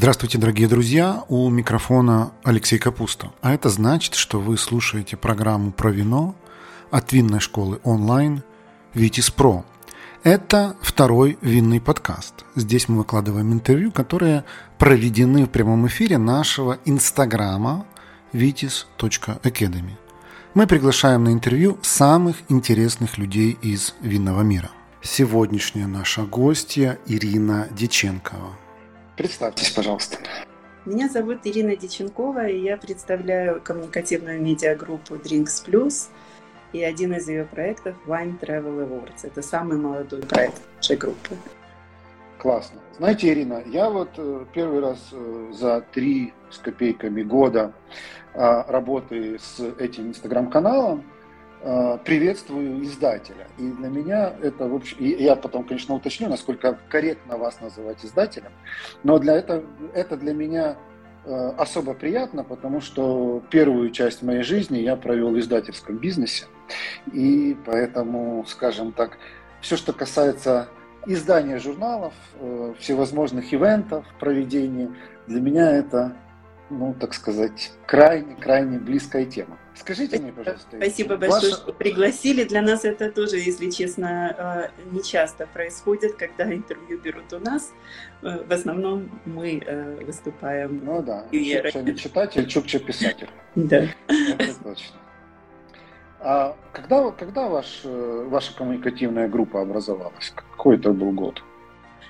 Здравствуйте, дорогие друзья! У микрофона Алексей Капуста. А это значит, что вы слушаете программу про вино от винной школы онлайн «Витис Про». Это второй винный подкаст. Здесь мы выкладываем интервью, которые проведены в прямом эфире нашего инстаграма vitis.academy. Мы приглашаем на интервью самых интересных людей из винного мира. Сегодняшняя наша гостья Ирина Деченкова. Представьтесь, пожалуйста. Меня зовут Ирина Диченкова, и я представляю коммуникативную медиагруппу Drinks Plus и один из ее проектов Wine Travel Awards. Это самый молодой проект нашей группы. Классно. Знаете, Ирина, я вот э, первый раз э, за три с копейками года а, работы с этим инстаграм-каналом приветствую издателя. И для меня это, в общем, и я потом, конечно, уточню, насколько корректно вас называть издателем, но для этого, это для меня э, особо приятно, потому что первую часть моей жизни я провел в издательском бизнесе, и поэтому, скажем так, все, что касается издания журналов, э, всевозможных ивентов, проведения, для меня это ну, так сказать, крайне-крайне близкая тема. Скажите мне, пожалуйста. Спасибо большое, что пригласили. Для нас это тоже, если честно, а, не часто происходит, когда интервью берут у нас. Э, в основном мы э, выступаем. Ну да, Чукча не читатель, Чукча писатель. Да. Это точно. А когда, когда ваш, э, ваша коммуникативная группа образовалась? Какой это был год?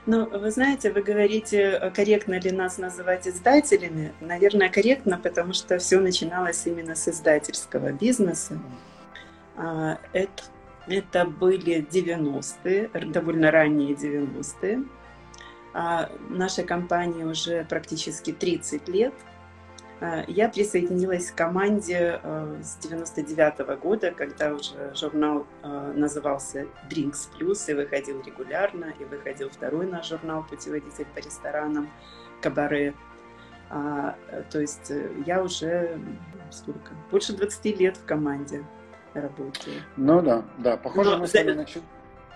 Ну, вы знаете, вы говорите, э, корректно ли нас называть издателями. Наверное, корректно, потому что все начиналось именно с издательского бизнеса. А, это, это были 90-е, довольно ранние 90-е. А нашей компании уже практически 30 лет – я присоединилась к команде э, с 99 -го года, когда уже журнал э, назывался Drinks Plus и выходил регулярно, и выходил второй наш журнал «Путеводитель по ресторанам», «Кабаре». А, то есть я уже сколько? Больше 20 лет в команде работаю. Ну да, да, похоже, Но, мы с вами начали.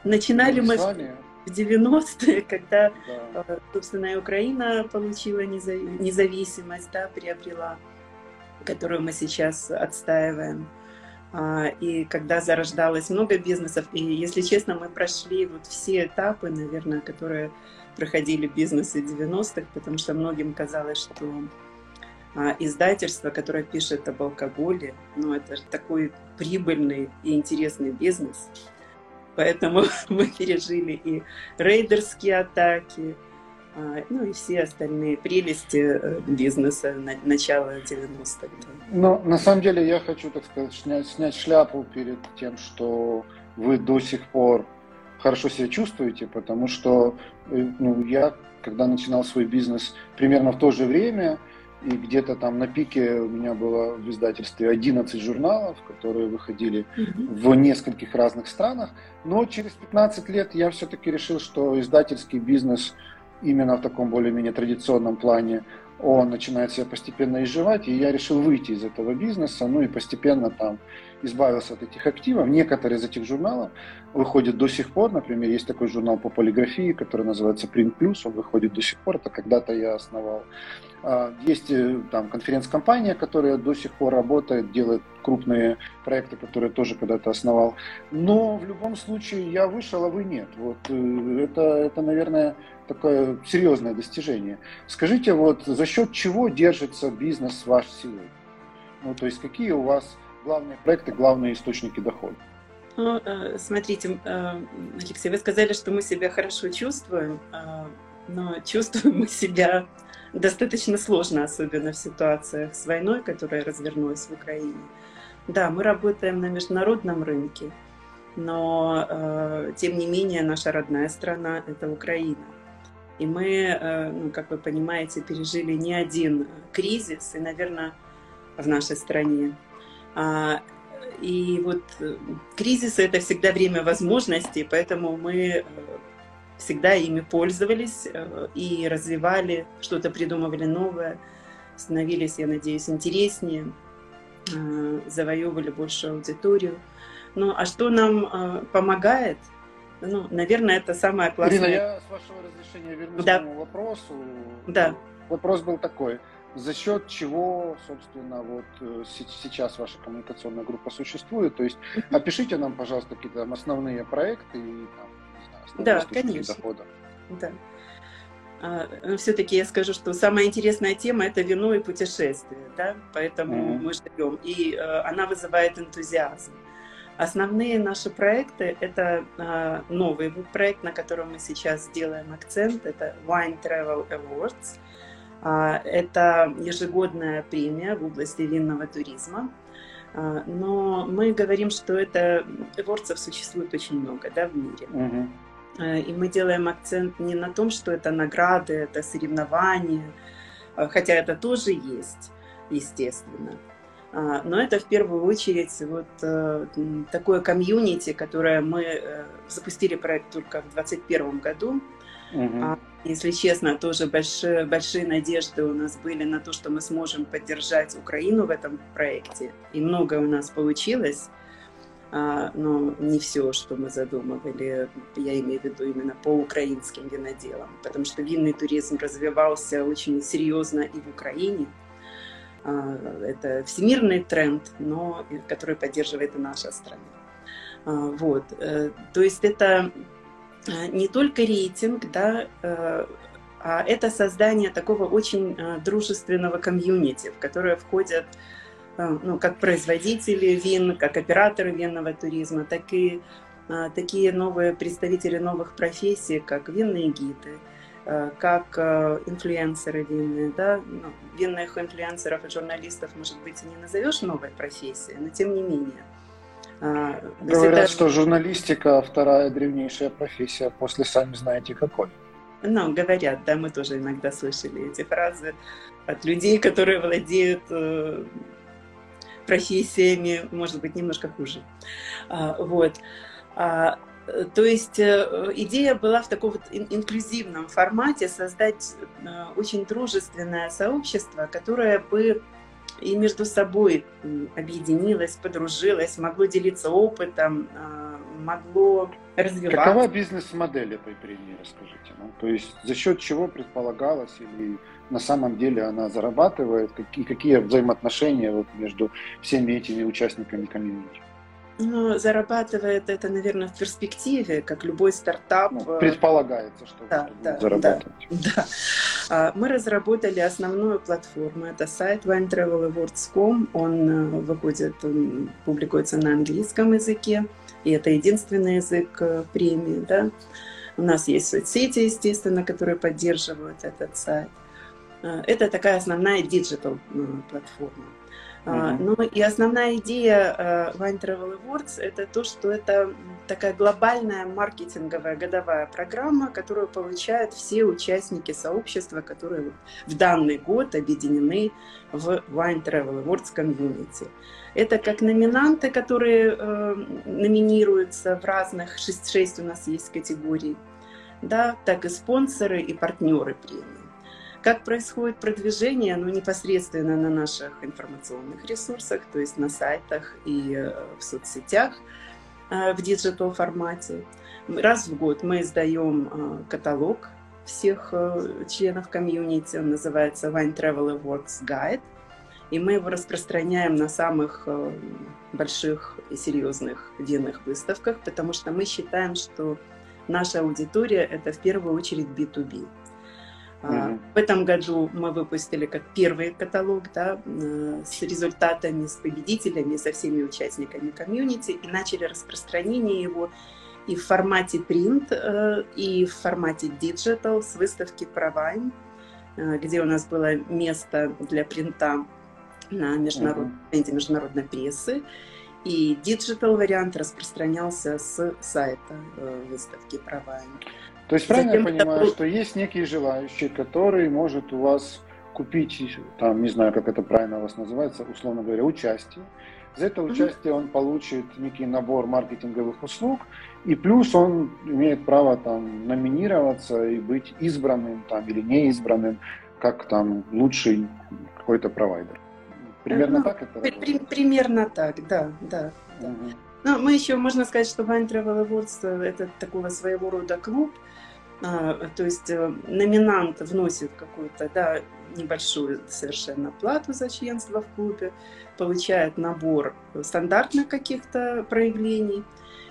Начинали мы... С вами в 90-е, когда, да. Э, собственно, и Украина получила независимость, да, приобрела, которую мы сейчас отстаиваем. А, и когда зарождалось много бизнесов, и, если честно, мы прошли вот все этапы, наверное, которые проходили бизнесы 90-х, потому что многим казалось, что а, издательство, которое пишет об алкоголе, ну, это такой прибыльный и интересный бизнес, Поэтому мы пережили и рейдерские атаки, а, ну и все остальные прелести э, бизнеса начала 90-х. Ну, на самом деле я хочу, так сказать, снять, снять шляпу перед тем, что вы до сих пор хорошо себя чувствуете, потому что э, ну, я, когда начинал свой бизнес примерно в то же время, и где-то там на пике у меня было в издательстве 11 журналов, которые выходили mm-hmm. в нескольких разных странах. Но через 15 лет я все-таки решил, что издательский бизнес именно в таком более-менее традиционном плане, он начинает себя постепенно изживать, и я решил выйти из этого бизнеса, ну и постепенно там избавился от этих активов. Некоторые из этих журналов выходят до сих пор. Например, есть такой журнал по полиграфии, который называется Print Plus, он выходит до сих пор. Это когда-то я основал. А, есть э, там конференц-компания, которая до сих пор работает, делает крупные проекты, которые тоже когда-то основал. Но в любом случае я вышел, а вы нет. Вот э, это, это наверное, такое серьезное достижение. Скажите, вот за счет чего держится бизнес ваш сегодня? Ну, то есть какие у вас главные проекты, главные источники дохода? Ну, э, смотрите, э, Алексей, вы сказали, что мы себя хорошо чувствуем, э, но чувствуем мы себя достаточно сложно, особенно в ситуациях с войной, которая развернулась в Украине. Да, мы работаем на международном рынке, но тем не менее наша родная страна – это Украина. И мы, ну, как вы понимаете, пережили не один кризис, и, наверное, в нашей стране а, и вот э, кризисы – это всегда время возможностей, поэтому мы э, всегда ими пользовались э, и развивали, что-то придумывали новое, становились, я надеюсь, интереснее, завоевывали большую аудиторию. Ну, а что нам помогает? Ну, наверное, это самое классное. Ирина, я, с вашего разрешения, вернусь да. к этому вопросу. Да. вопрос был такой. За счет чего, собственно, вот э, сейчас ваша коммуникационная группа существует? То есть опишите нам, пожалуйста, какие-то там основные проекты и там, не знаю, да, конечно. дохода. Да. А, ну, все-таки я скажу, что самая интересная тема это вино и путешествия, да, поэтому mm-hmm. мы живем, и э, она вызывает энтузиазм. Основные наши проекты это э, новый проект, на котором мы сейчас делаем акцент, это Wine Travel Awards. Э, это ежегодная премия в области винного туризма. Э, но мы говорим, что это awards существует очень много да, в мире. Mm-hmm. И мы делаем акцент не на том, что это награды, это соревнования, хотя это тоже есть, естественно. А, но это в первую очередь вот э, такое комьюнити, которое мы э, запустили проект только в 2021 году. Угу. Если честно, тоже большие, большие надежды у нас были на то, что мы сможем поддержать Украину в этом проекте. И многое у нас получилось, а, но не все, что мы задумывали, я имею в виду именно по украинским виноделам, потому что винный туризм развивался очень серьезно и в Украине. А, это всемирный тренд, но который поддерживает и наша страна. Вот. Э, то есть это э, не только рейтинг, да, э, а это создание такого очень дружественного комьюнити, в которое входят ну, как производители вин, как операторы винного туризма, так и такие новые представители новых профессий, как винные гиды, Э, как э, инфлюенсеры винные, да, ну, винных инфлюенсеров и журналистов, может быть, и не назовешь новой профессией, но тем не менее. А, Говорят, это... что журналистика вторая древнейшая профессия после сами знаете какой. Ну, говорят, да, мы тоже иногда слышали эти фразы от людей, которые владеют э, профессиями, может быть, немножко хуже. А, вот. А, то есть э, идея была в таком вот инклюзивном формате создать э, очень дружественное сообщество, которое бы и между собой объединилось, подружилось, могло делиться опытом, э, могло развиваться. Какова бизнес-модель этой премии, расскажите нам? То есть за счет чего предполагалось или на самом деле она зарабатывает, какие, какие взаимоотношения вот между всеми этими участниками комьюнити? Ну, зарабатывает это, наверное, в перспективе, как любой стартап. Ну, э, предполагается, что да, да, зарабатывать. Да, да. А, мы разработали основную платформу. Это сайт winetravelawards.com. Он э, выходит, он публикуется на английском языке. И это единственный язык э, премии. Да? У нас есть соцсети, естественно, которые поддерживают этот сайт. Это такая основная digital платформа. Mm-hmm. Ну и основная идея э, Wine Travel Awards это то, что это такая глобальная маркетинговая годовая программа, которую получают все участники сообщества, которые в данный год объединены в Wine Travel Awards Community. Это как номинанты, которые э, номинируются в разных, 6, 6 у нас есть категорий, да, так и спонсоры и партнеры премии. Как происходит продвижение? Ну, непосредственно на наших информационных ресурсах, то есть на сайтах и э, в соцсетях э, в digital формате. Раз в год мы издаем э, каталог всех членов комьюнити, он называется Wine Travel Awards Guide, и мы его распространяем на самых больших и серьезных винных выставках, потому что мы считаем, что наша аудитория – это в первую очередь B2B. Mm-hmm. В этом году мы выпустили как первый каталог да, э, с результатами, с победителями, со всеми участниками комьюнити и начали распространение его и в формате print, э, и в формате digital с выставки ProWein, э, где у нас было место для принта на международной, mm-hmm. международной прессы. И digital вариант распространялся с сайта выставки ProWein. То есть правильно Затем я понимаю, это... что есть некий желающий, который может у вас купить, там, не знаю, как это правильно у вас называется, условно говоря, участие. За это участие он получит некий набор маркетинговых услуг, и плюс он имеет право там номинироваться и быть избранным там или неизбранным, как там лучший какой-то провайдер. Примерно ну, так это? При, примерно так, да, да. да. Угу. Ну, мы еще, можно сказать, что Wine Travel Awards это такого своего рода клуб, А, то есть э, номинант вносит какую-то да, небольшую совершенно плату за членство в клубе, получает набор стандартных каких-то проявлений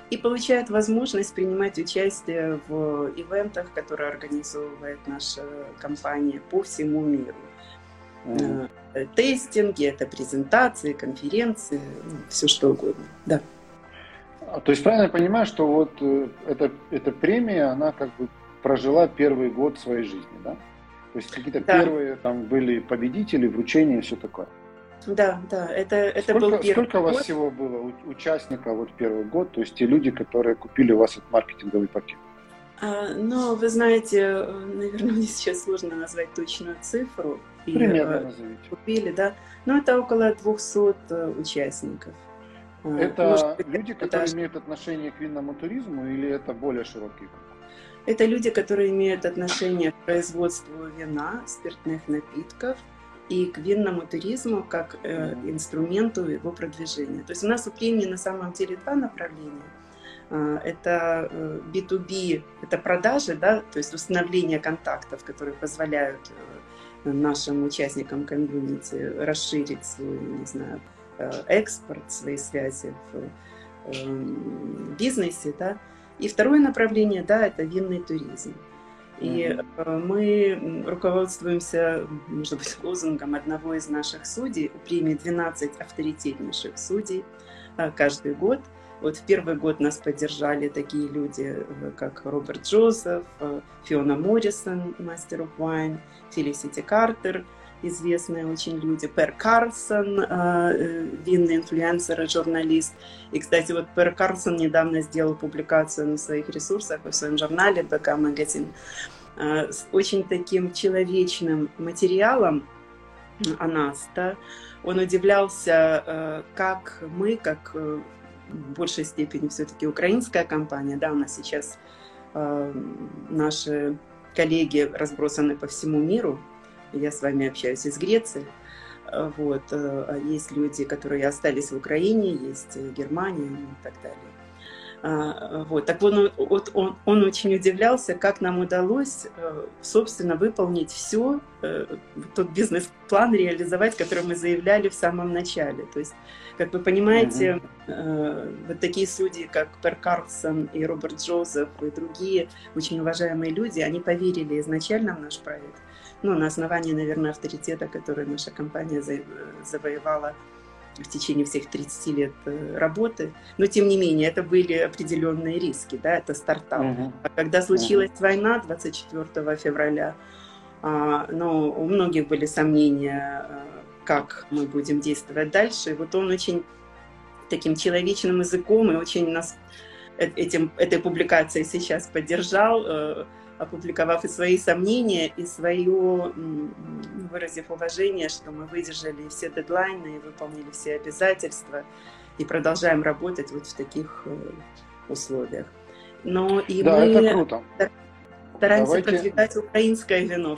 и получает возможность принимать участие в ивентах, которые организовывает наша компания по всему миру. Mm-hmm. Тестинги, это презентации, конференции, ну, все что угодно. Да. А, то есть правильно я понимаю, что вот э, эта, эта премия, она как бы прожила первый год своей жизни, да? То есть какие-то да. первые там были победители, вручения и все такое. Да, да, это, это сколько, был первый Сколько у вас год? всего было участников вот первый год, то есть те люди, которые купили у вас этот маркетинговый пакет? А, ну, вы знаете, наверное, мне сейчас сложно назвать точную цифру. Примерно и, назовите. Купили, да. Но это около 200 э, участников. А, это Может, люди, которые это... имеют отношение к винному туризму или это более широкий круг? Это люди, которые имеют отношение к производству вина, спиртных напитков и к винному туризму как э, инструменту его продвижения. То есть у нас у премии на самом деле два направления. Э, это э, B2B, это продажи, да, то есть установление контактов, которые позволяют э, нашим участникам комьюнити расширить свой, не знаю, э, экспорт, свои связи в э, бизнесе, да, и второе направление, да, это винный туризм. И mm-hmm. мы руководствуемся, может быть, лозунгом одного из наших судей, у премии 12 авторитетнейших судей э, каждый год. Вот в первый год нас поддержали такие люди, э, как Роберт Джозеф, Фиона Моррисон, мастер of wine, Фелисити Картер – известные очень люди. Пер Карлсон, э, э, винный инфлюенсер и журналист. И, кстати, вот Пер Карлсон недавно сделал публикацию на своих ресурсах, в своем журнале BK Magazine, э, с очень таким человечным материалом о нас. Да? Он удивлялся, как мы, как в большей степени все-таки украинская компания, да, у нас сейчас наши коллеги разбросаны по всему миру, я с вами общаюсь из Греции. Э, вот. Э, есть люди, которые остались в Украине, есть Германия и так далее. А, вот. Так он, вот он, он очень удивлялся, как нам удалось, э, собственно, выполнить все, тот бизнес-план реализовать, который мы заявляли в самом начале. То есть, как вы понимаете, mm-hmm. вот такие судьи, как Пер Карлсон и Роберт Джозеф и другие очень уважаемые люди, они поверили изначально в наш проект ну, на основании, наверное, авторитета, который наша компания завоевала в течение всех 30 лет э, работы. Но, тем не менее, это были определенные риски, да, это стартап. Uh-huh. А когда случилась uh-huh. война 24 февраля, а, ну, у многих были сомнения, э, как мы будем действовать дальше. И вот он очень таким человечным языком и очень нас э, этим, этой публикацией сейчас поддержал, опубликовав и свои сомнения, и свое, выразив уважение, что мы выдержали все дедлайны и выполнили все обязательства, и продолжаем работать вот в таких э, условиях. Но и да, мы это круто. стараемся Давайте... продвигать украинское вино.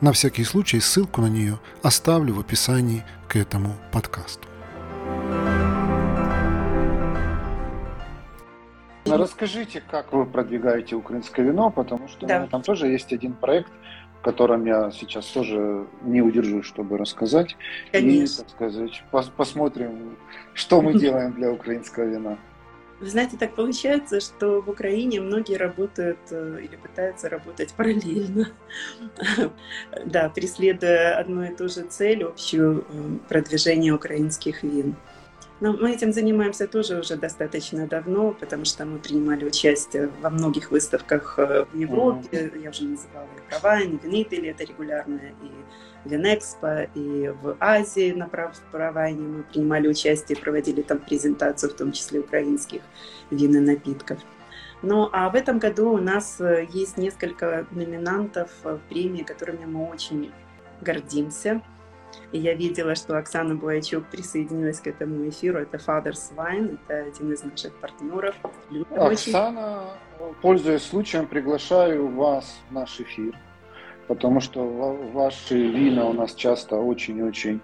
На всякий случай ссылку на нее оставлю в описании к этому подкасту. Расскажите, как вы продвигаете украинское вино, потому что да. там тоже есть один проект, в котором я сейчас тоже не удержусь, чтобы рассказать. Конечно. И, так сказать, пос посмотрим, что мы делаем для украинского вина. Вы знаете, так получается, что в Украине многие работают э, или пытаются работать параллельно, да, преследуя одну и ту же цель, общую э, продвижение украинских вин. Но мы этим занимаемся тоже уже достаточно давно, потому что мы принимали участие во многих выставках э, в Европе. Mm-hmm. Я уже называла и и Винители, это регулярно, и Винэкспо, и в Азии на Провайне мы принимали участие, проводили там презентацию, в том числе украинских вин и напитков. Ну, а в этом году у нас э, есть несколько номинантов в премии, которыми мы очень гордимся. И я видела, что Оксана Буайчук присоединилась к этому эфиру. Это Father's Wine, это один из наших партнеров. Оксана, очень... пользуясь случаем, приглашаю вас в наш эфир, потому что ваши вина у нас часто очень-очень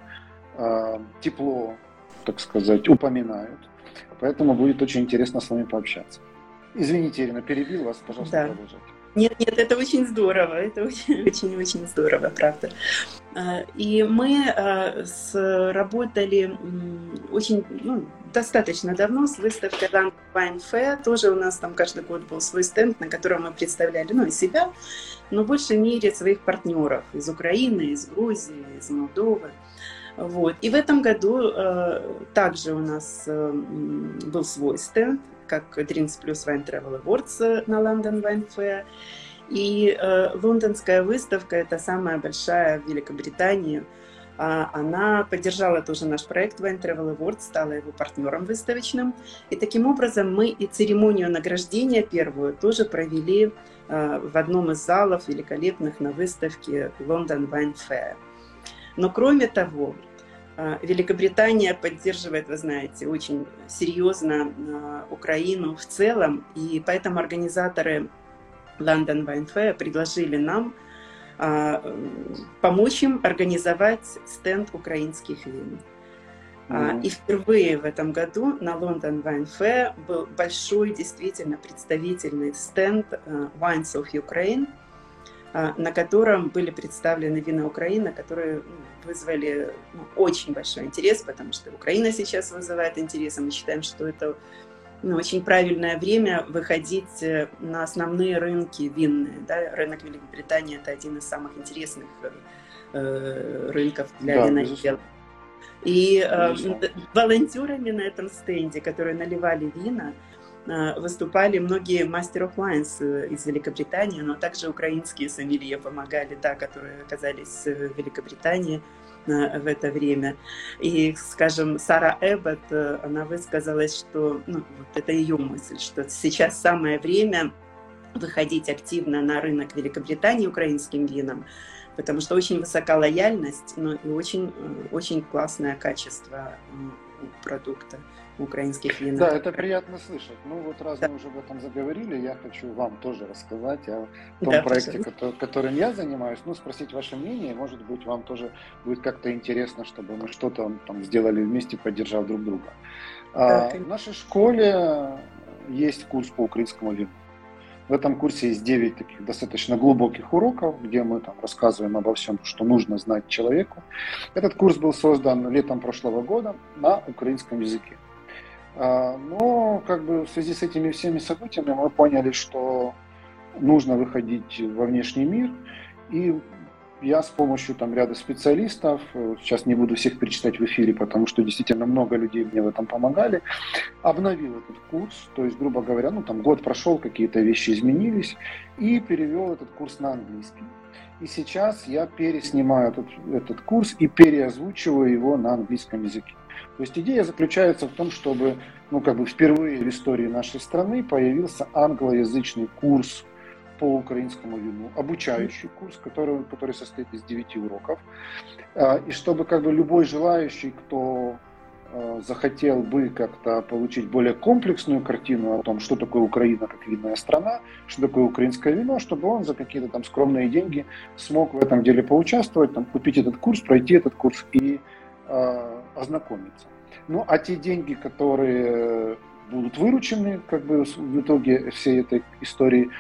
э, тепло, так сказать, упоминают. Поэтому будет очень интересно с вами пообщаться. Извините, Ирина, перебил вас, пожалуйста, да. продолжайте. Нет, нет, это очень здорово, это очень-очень здорово, правда. А, и мы а, работали очень, ну, достаточно давно с выставкой Land Wine Fair. Тоже у нас там каждый год был свой стенд, на котором мы представляли, ну, и себя, но в большей мере своих партнеров из Украины, из Грузии, из Молдовы. Вот. И в этом году э, также у нас э, был свой стенд, как Drinks Plus Wine Travel Awards на London Wine Fair. И э, лондонская выставка – это самая большая в Великобритании. А, она поддержала тоже наш проект Wine Travel Awards, стала его партнером выставочным. И таким образом мы и церемонию награждения первую тоже провели э, в одном из залов великолепных на выставке London Wine Fair. Но кроме того, а, Великобритания поддерживает, вы знаете, очень серьезно а, Украину в целом, и поэтому организаторы London Wine Fair предложили нам а, помочь им организовать стенд украинских вин. Mm-hmm. И впервые в этом году на London Wine Fair был большой, действительно представительный стенд Wines of Ukraine – а, на котором были представлены вина Украины, которые ну, вызвали ну, очень большой интерес, потому что Украина сейчас вызывает интерес, и мы считаем, что это ну, очень правильное время выходить э, на основные рынки винные. Да? Рынок Великобритании – это один из самых интересных э, рынков для да, винодела. И э, волонтерами на этом стенде, которые наливали вина, Э, выступали многие мастер wines э, из Великобритании, но также украинские сомелье помогали, да, которые оказались в Великобритании э, в это время. И, скажем, Сара Эббот, она высказалась, что, ну, вот это ее мысль, что сейчас самое время выходить активно на рынок Великобритании украинским вином, потому что очень высока лояльность, но и очень, очень классное качество продукта украинских вин. Да, это приятно слышать. Ну вот раз да. мы уже об этом заговорили, я хочу вам тоже рассказать о том да, проекте, который, которым я занимаюсь. Ну, спросить ваше мнение, может быть, вам тоже будет как-то интересно, чтобы мы что-то там сделали вместе, поддержав друг друга. Да, а, в нашей школе есть курс по украинскому вину. В этом курсе есть 9 таких достаточно глубоких уроков, где мы там рассказываем обо всем, что нужно знать человеку. Этот курс был создан летом прошлого года на украинском языке. А, но как бы в связи с этими всеми событиями мы поняли, что нужно выходить во внешний мир. И я с помощью там ряда специалистов, сейчас не буду всех перечитать в эфире, потому что действительно много людей мне в этом помогали, обновил этот курс, то есть, грубо говоря, ну там год прошел, какие-то вещи изменились, и перевел этот курс на английский. И сейчас я переснимаю этот, этот курс и переозвучиваю его на английском языке. То есть идея заключается в том, чтобы ну, как бы впервые в истории нашей страны появился англоязычный курс по украинскому вину, обучающий курс, который, который состоит из 9 уроков. А, и чтобы как бы любой желающий, кто а, захотел бы как-то получить более комплексную картину о том, что такое Украина как винная страна, что такое украинское вино, чтобы он за какие-то там скромные деньги смог в этом деле поучаствовать, там, купить этот курс, пройти этот курс и э, ознакомиться. Ну, а те деньги, которые будут выручены как бы в итоге всей этой истории,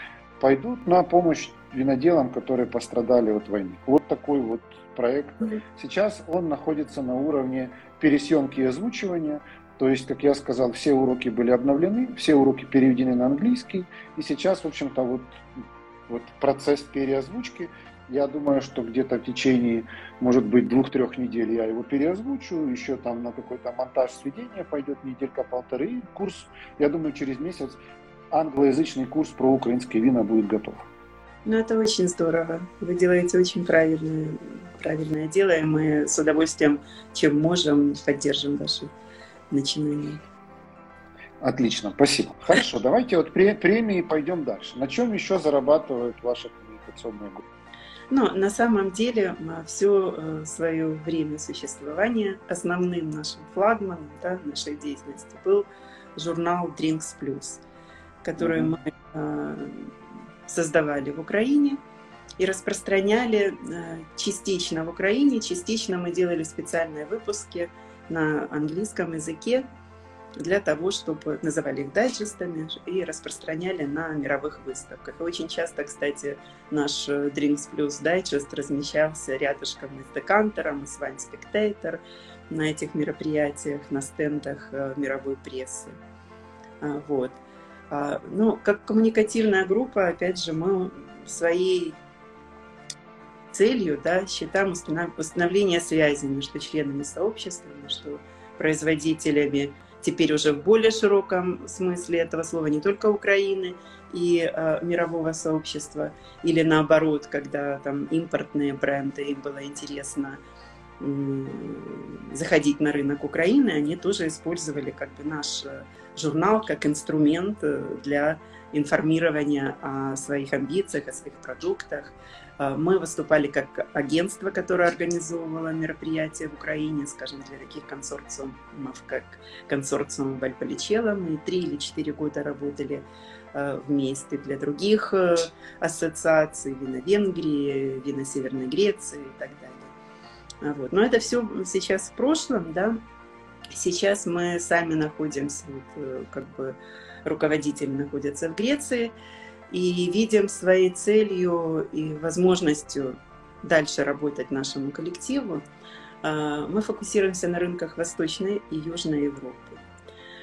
пойдут на помощь виноделам, которые пострадали от войны. Вот такой вот проект. Сейчас он находится на уровне пересъемки и озвучивания. То есть, как я сказал, все уроки были обновлены, все уроки переведены на английский. И сейчас, в общем-то, вот, вот процесс переозвучки я думаю, что где-то в течение, может быть, двух-трех недель я его переозвучу, еще там на какой-то монтаж сведения пойдет неделька-полторы, и курс, я думаю, через месяц англоязычный курс про украинские вина будет готов. Ну, это очень здорово. Вы делаете очень правильное, правильное дело, и мы с удовольствием, чем можем, поддержим ваши начинания. Отлично, спасибо. Хорошо, давайте от премии пойдем дальше. На чем еще зарабатывает ваша коммуникационная группа? Но на самом деле все э, свое время существования основным нашим флагманом да, нашей деятельности был журнал Drinks Plus, который mm-hmm. мы э, создавали в Украине и распространяли э, частично в Украине, частично мы делали специальные выпуски на английском языке для того, чтобы называли их дайджестами и распространяли на мировых выставках. Очень часто, кстати, наш э, Drinks Plus дайджест размещался рядышком с Декантером, и с Wine Spectator на этих мероприятиях, на стендах э, мировой прессы. А, вот. А, ну, как коммуникативная группа, опять же, мы своей целью да, считаем установление связи между членами сообщества, между производителями теперь уже в более широком смысле этого слова, не только Украины и э, мирового сообщества, или наоборот, когда там импортные бренды, им было интересно э, заходить на рынок Украины, они тоже использовали как бы наш э, журнал как инструмент э, для информирования о своих амбициях, о своих продуктах, мы выступали как агентство, которое организовывало мероприятия в Украине, скажем, для таких консорциумов, как консорциум Вальполичела. Мы три или четыре года работали а, вместе для других э, ассоциаций, вина Венгрии, вина Северной Греции и так далее. А вот. Но это все сейчас в прошлом, да. Сейчас мы сами находимся, вот, э, как бы руководители находятся в Греции, и видим своей целью и возможностью дальше работать нашему коллективу, а, мы фокусируемся на рынках Восточной и Южной Европы.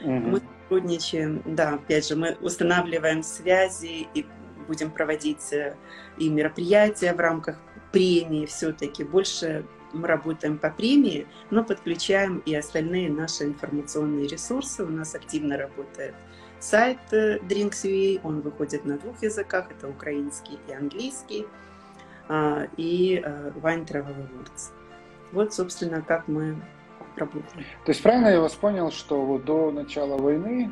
Угу. Мы сотрудничаем, да, опять же, мы устанавливаем связи и будем проводить э, и мероприятия в рамках премии все-таки. Больше мы работаем по премии, но подключаем и остальные наши информационные ресурсы. У нас активно работает сайт э, Drinks.ua, он выходит на двух языках, это украинский и английский, а, и э, Wine Travel Awards. Вот, собственно, как мы работаем. То есть правильно я вас понял, что вот до начала войны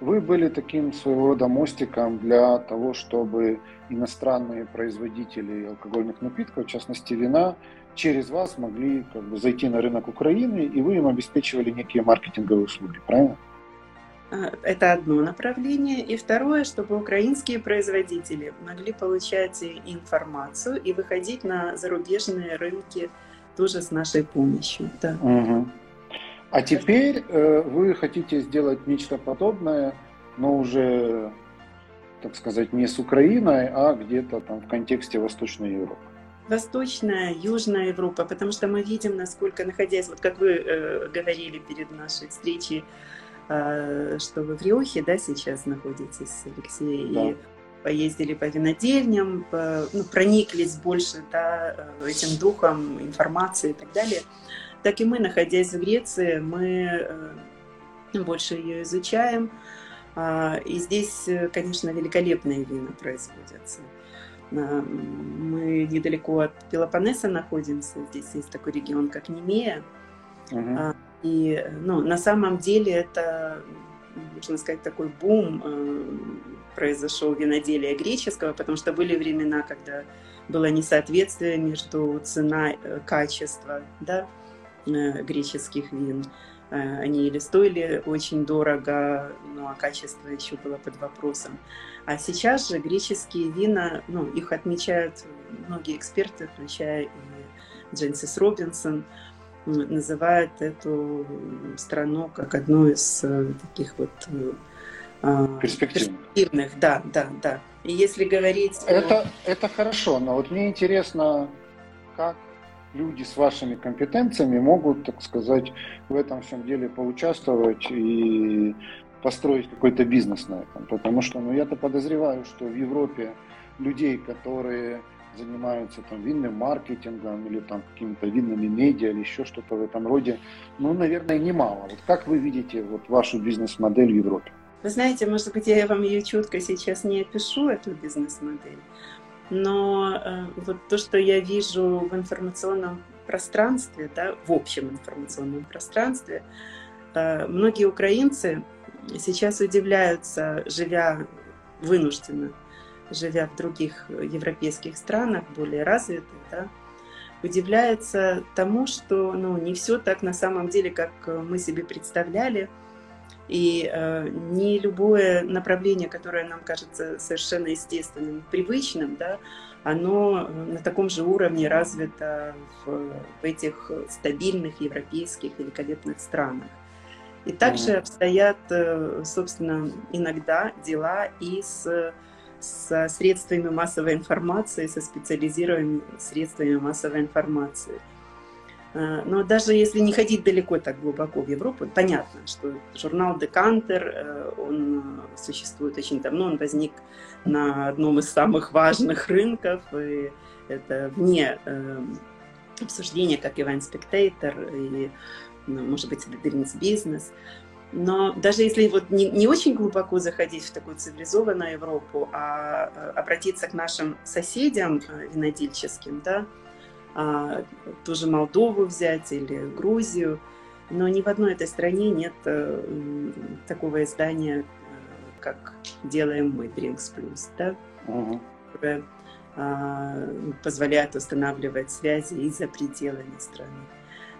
вы были таким своего рода мостиком для того, чтобы иностранные производители алкогольных напитков, в частности вина, через вас могли как бы, зайти на рынок Украины, и вы им обеспечивали некие маркетинговые услуги, правильно? А, это одно направление. И второе, чтобы украинские производители могли получать информацию и выходить на зарубежные рынки тоже с нашей помощью. Да. Угу. А теперь э, вы хотите сделать нечто подобное, но уже, так сказать, не с Украиной, а где-то там в контексте Восточной Европы. Восточная, Южная Европа, потому что мы видим, насколько, находясь, вот как вы э, говорили перед нашей встречей, что вы в Риохе, да, сейчас находитесь, Алексей, да. и поездили по винодельням, по, ну, прониклись больше да, этим духом информации и так далее. Так и мы, находясь в Греции, мы э, больше ее изучаем. А, и здесь, конечно, великолепные вина производятся. Мы недалеко от Пелопоннеса находимся. Здесь есть такой регион, как Немея. Угу. И ну, на самом деле это, можно сказать, такой бум э, произошел виноделия греческого, потому что были времена, когда было несоответствие между цена и э, качество да, э, греческих вин. Они или стоили очень дорого, ну а качество еще было под вопросом. А сейчас же греческие вина, ну, их отмечают многие эксперты, включая и Дженсис Робинсон, называет эту страну как одну из э, таких вот э, а, перспективных. перспективных. Да, да, да. И если говорить... Это, это хорошо, но вот мне интересно, как люди с вашими компетенциями могут, так сказать, в этом всем деле поучаствовать и построить какой-то бизнес на этом. Потому что ну, я-то подозреваю, что в Европе людей, которые занимаются там винным маркетингом или там какими-то винными медиа или еще что-то в этом роде, ну, наверное, немало. Вот как вы видите вот вашу бизнес-модель в Европе? Вы знаете, может быть, я вам ее четко сейчас не опишу, эту бизнес-модель, но э, вот то, что я вижу в информационном пространстве, да, в общем информационном пространстве, э, многие украинцы сейчас удивляются, живя вынужденно, живя в других европейских странах, более развитых, да, удивляются тому, что ну, не все так на самом деле, как мы себе представляли. И э, не любое направление, которое нам кажется совершенно естественным, привычным, да, оно на таком же уровне развито в, в этих стабильных европейских великолепных странах. И также обстоят, э, собственно, иногда дела и с со средствами массовой информации, со специализированными средствами массовой информации. А, но даже если не ходить далеко так глубоко в Европу, понятно, что журнал «Декантер», э, он существует очень давно, он возник на одном из самых важных рынков, и это вне э, обсуждения, как Иван Спектейтер и, ну, может быть, Business Business. Но даже если вот не, не очень глубоко заходить в такую цивилизованную Европу, а э, обратиться к нашим соседям э, винодельческим, да, а, ту же Молдову взять или Грузию, но ни в одной этой стране нет э, такого издания, как делаем мы Drinks Plus, да, угу. которое а, позволяет устанавливать связи и за пределами страны.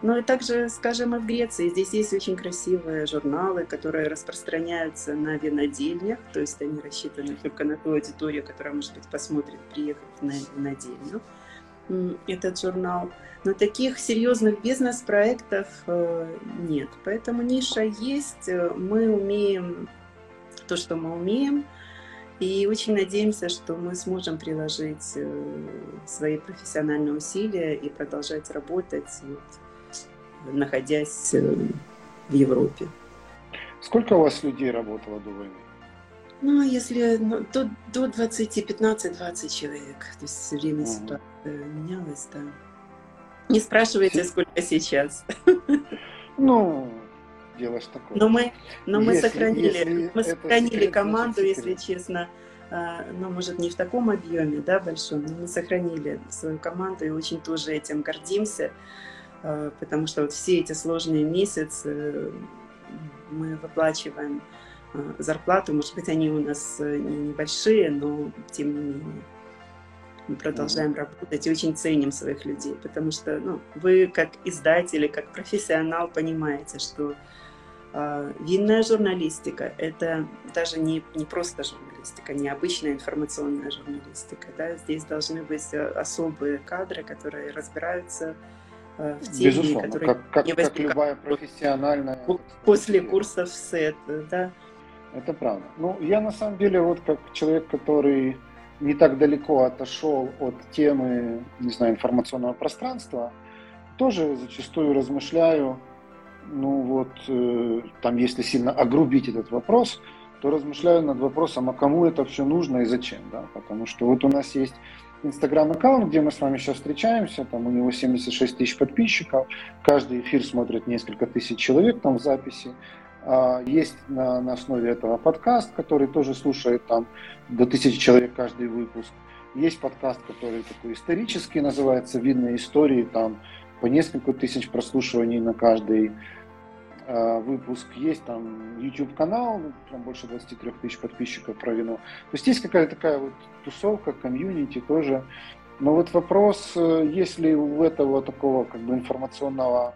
Ну и также, скажем, и в Греции. Здесь есть очень красивые журналы, которые распространяются на винодельнях, то есть они рассчитаны только на ту аудиторию, которая, может быть, посмотрит, приехать на винодельню этот журнал. Но таких серьезных бизнес-проектов э, нет. Поэтому ниша есть, мы умеем то, что мы умеем, и очень надеемся, что мы сможем приложить э, свои профессиональные усилия и продолжать работать находясь э, в Европе. Сколько у вас людей работало до войны? Ну, если ну, до, до 20, 15-20 человек. То есть время ага. ситуация менялась, да. Не спрашивайте, сколько сейчас. Ну, дело ж такое. Но мы, но мы если, сохранили, если мы сохранили секрет, команду, если честно. А, ну, может, не в таком объеме, да, большом, но мы сохранили свою команду и очень тоже этим гордимся. Э, потому что вот все эти сложные месяцы мы выплачиваем э, зарплату, может быть, они у нас э, небольшие, но тем не менее мы продолжаем работать и очень ценим своих людей, потому что ну, вы как издатели, как профессионал понимаете, что э, винная журналистика – это даже не, не просто журналистика, не обычная информационная журналистика. Да? Здесь должны быть особые кадры, которые разбираются Э, в теме, Безусловно, которые как, как, не как любая профессиональная... После курсов СЭТ, да. Это правда. Ну, я на самом деле вот как человек, который не так далеко отошел от темы, не знаю, информационного пространства, тоже зачастую размышляю, ну вот, э, там, если сильно огрубить этот вопрос, то размышляю над вопросом, а кому это все нужно и зачем, да, потому что вот у нас есть инстаграм-аккаунт, где мы с вами сейчас встречаемся, там у него 76 тысяч подписчиков, каждый эфир смотрит несколько тысяч человек там в записи. А, есть на, на основе этого подкаст, который тоже слушает там до тысячи человек каждый выпуск. Есть подкаст, который такой исторический, называется «Видные истории», там по несколько тысяч прослушиваний на каждый выпуск, есть там YouTube канал, ну, там больше 23 тысяч подписчиков про вино. То есть есть какая-то такая вот тусовка, комьюнити тоже. Но вот вопрос, э, если у этого такого как бы информационного,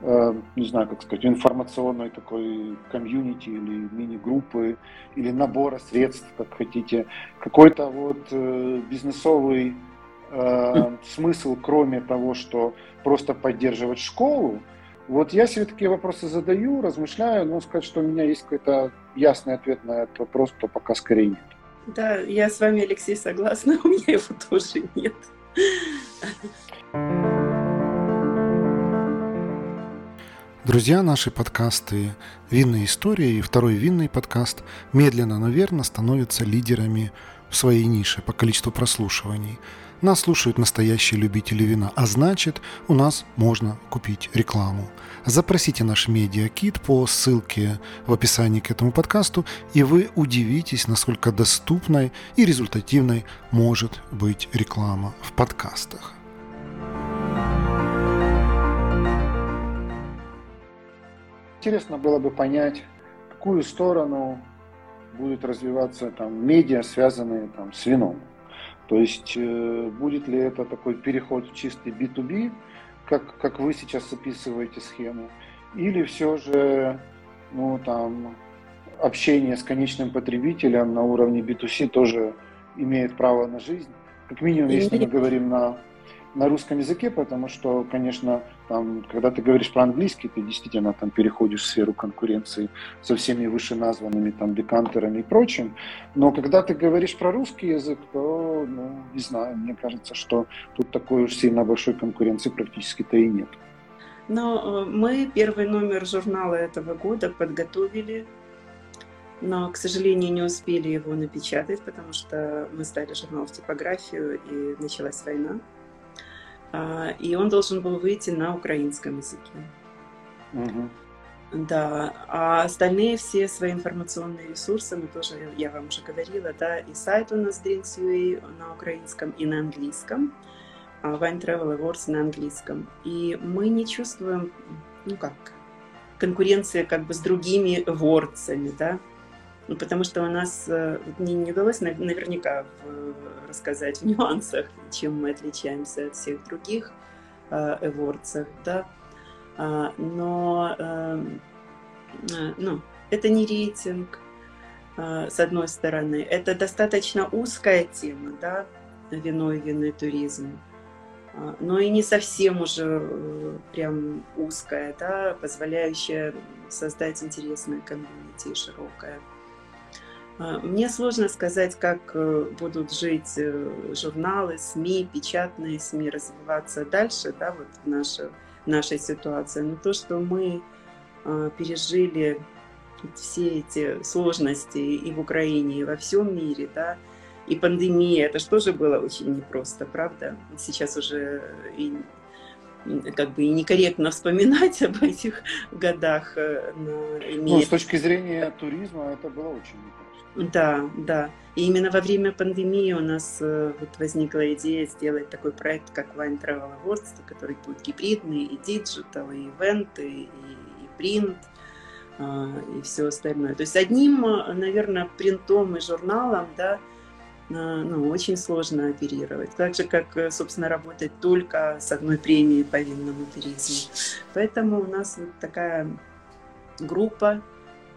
э, не знаю, как сказать, информационной такой комьюнити или мини-группы, или набора средств, как хотите, какой-то вот бизнесовый смысл, кроме того, что просто поддерживать школу, вот я себе такие вопросы задаю, размышляю, но сказать, что у меня есть какой-то ясный ответ на этот вопрос, то пока скорее нет. Да, я с вами, Алексей, согласна, у меня его тоже нет. Друзья, наши подкасты «Винная история» и второй винный подкаст медленно, но верно становятся лидерами в своей нише по количеству прослушиваний – нас слушают настоящие любители вина, а значит, у нас можно купить рекламу. Запросите наш медиакит по ссылке в описании к этому подкасту, и вы удивитесь, насколько доступной и результативной может быть реклама в подкастах. Интересно было бы понять, какую сторону будет развиваться там медиа, связанные там с вином. То есть э, будет ли это такой переход в чистый B2B, как, как вы сейчас описываете схему, или все же ну, там, общение с конечным потребителем на уровне B2C тоже имеет право на жизнь. Как минимум, если мы говорим на на русском языке, потому что, конечно, там, когда ты говоришь про английский, ты действительно там переходишь в сферу конкуренции со всеми вышеназванными там декантерами и прочим. Но когда ты говоришь про русский язык, то, ну, не знаю, мне кажется, что тут такой уж сильно большой конкуренции практически-то и нет. Но э, мы первый номер журнала этого года подготовили но, к сожалению, не успели его напечатать, потому что мы сдали журнал в типографию, и началась война. А, и он должен был выйти на украинском языке. Угу. Да, а остальные все свои информационные ресурсы, мы тоже, я вам уже говорила, да, и сайт у нас Drinks.ua на украинском и на английском, а Wine Travel Awards на английском. И мы не чувствуем, ну как, конкуренции как бы с другими вордсами, да, ну, потому что у нас э, не, удалось наверняка рассказать в нюансах, чем мы отличаемся от всех других эвордсов, да. А, но э, ну, это не рейтинг, с одной стороны. Это достаточно узкая тема, да, вино и винный туризм. А, но и не совсем уже э, прям узкая, да, позволяющая создать интересное комьюнити широкое. А, мне сложно сказать, как э, будут жить э, журналы, СМИ, печатные СМИ развиваться дальше, да, вот в нашей, нашей ситуации. Но то, что мы а, пережили все эти сложности и в Украине, и во всем мире, да, и пандемия, это же тоже было очень непросто, правда? Сейчас уже и как бы и некорректно вспоминать об этих годах. Э, но имея... Ну, с точки зрения туризма это было очень непросто. Да, да. И именно во время пандемии у нас э, вот возникла идея сделать такой проект, как Wine Travel Awards, который будет гибридный, и digital, и ивенты, и, и принт, э, и все остальное. То есть одним, э, наверное, принтом и журналом, да, э, ну, очень сложно оперировать. Так же, как, э, собственно, работать только с одной премией по винному туризму. Поэтому у нас вот такая группа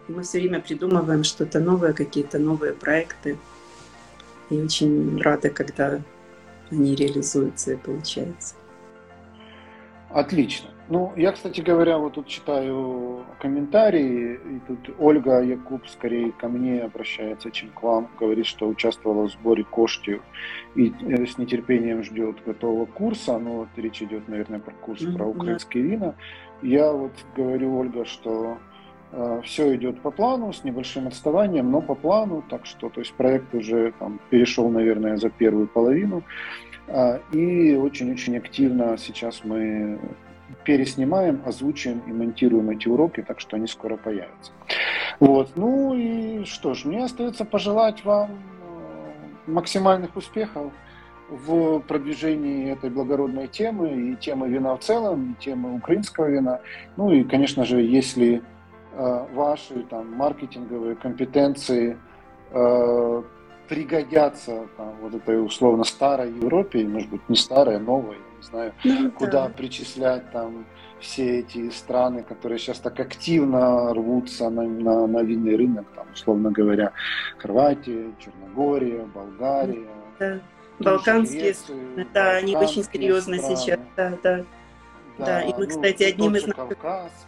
мы все время придумываем что-то новое, какие-то новые проекты. И очень рада, когда они реализуются и получаются. Отлично. Ну, я, кстати говоря, вот тут читаю комментарии, и тут Ольга Якуб скорее ко мне обращается, чем к вам. Говорит, что участвовала в сборе кошки и э, с нетерпением ждет готового курса. Ну, вот речь идет, наверное, про курс mm-hmm. про украинские вина. Я вот говорю, Ольга, что все идет по плану, с небольшим отставанием, но по плану, так что то есть проект уже там, перешел, наверное, за первую половину. А, и очень-очень активно сейчас мы переснимаем, озвучиваем и монтируем эти уроки, так что они скоро появятся. Вот. Ну и что ж, мне остается пожелать вам э, максимальных успехов в продвижении этой благородной темы и темы вина в целом, и темы украинского вина. Ну и, конечно же, если Э, ваши там, маркетинговые компетенции э, пригодятся там, вот этой условно старой Европе, может быть не старой, новой, не знаю, ну, куда да. причислять там все эти страны, которые сейчас так активно рвутся на, на, на винный рынок, там, условно говоря, Хорватия, Черногория, Болгария. Да. Балканские, Греция, да, они очень серьезно страны. сейчас, да, да. Да, да. и мы, ну, кстати, одним из. Кавказ,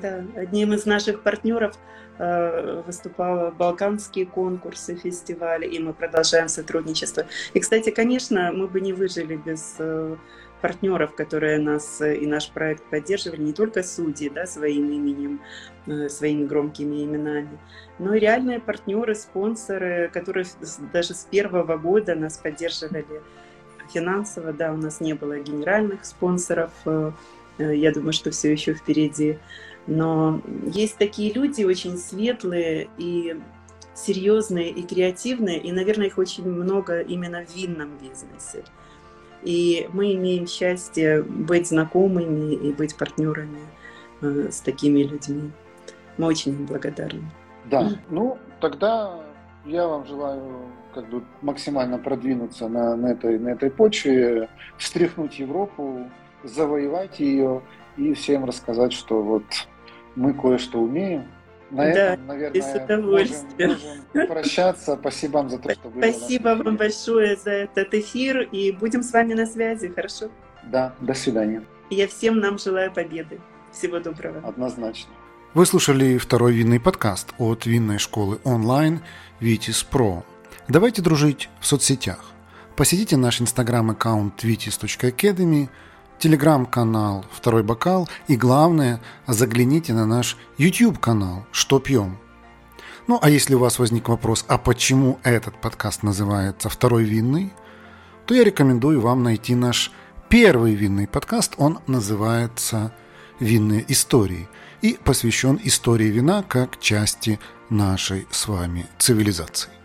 да, одним из наших партнеров э, выступал балканские конкурсы, фестивали, и мы продолжаем сотрудничество. И, кстати, конечно, мы бы не выжили без э, партнеров, которые нас и наш проект поддерживали, не только судьи да, своим именем, э, своими громкими именами, но и реальные партнеры, спонсоры, которые даже с первого года нас поддерживали финансово. Да, у нас не было генеральных спонсоров, я думаю, что все еще впереди. Но есть такие люди очень светлые и серьезные и креативные, и, наверное, их очень много именно в винном бизнесе. И мы имеем счастье быть знакомыми и быть партнерами э, с такими людьми. Мы очень им благодарны. Да, ну тогда я вам желаю как бы максимально продвинуться на, на, этой, на этой почве, встряхнуть Европу, завоевать ее и всем рассказать, что вот мы кое-что умеем. На да, этом, наверное, с удовольствием. Можем, можем прощаться. Спасибо вам за то, что были. Спасибо вам большое за этот эфир, и будем с вами на связи, хорошо? Да, до свидания. Я всем нам желаю победы. Всего доброго. Однозначно. Вы слушали второй винный подкаст от винной школы онлайн Vitis Pro. Давайте дружить в соцсетях. Посетите наш инстаграм-аккаунт vitis.academy, телеграм-канал «Второй бокал» и, главное, загляните на наш YouTube-канал «Что пьем?». Ну, а если у вас возник вопрос, а почему этот подкаст называется «Второй винный?», то я рекомендую вам найти наш первый винный подкаст. Он называется «Винные истории» и посвящен истории вина как части нашей с вами цивилизации.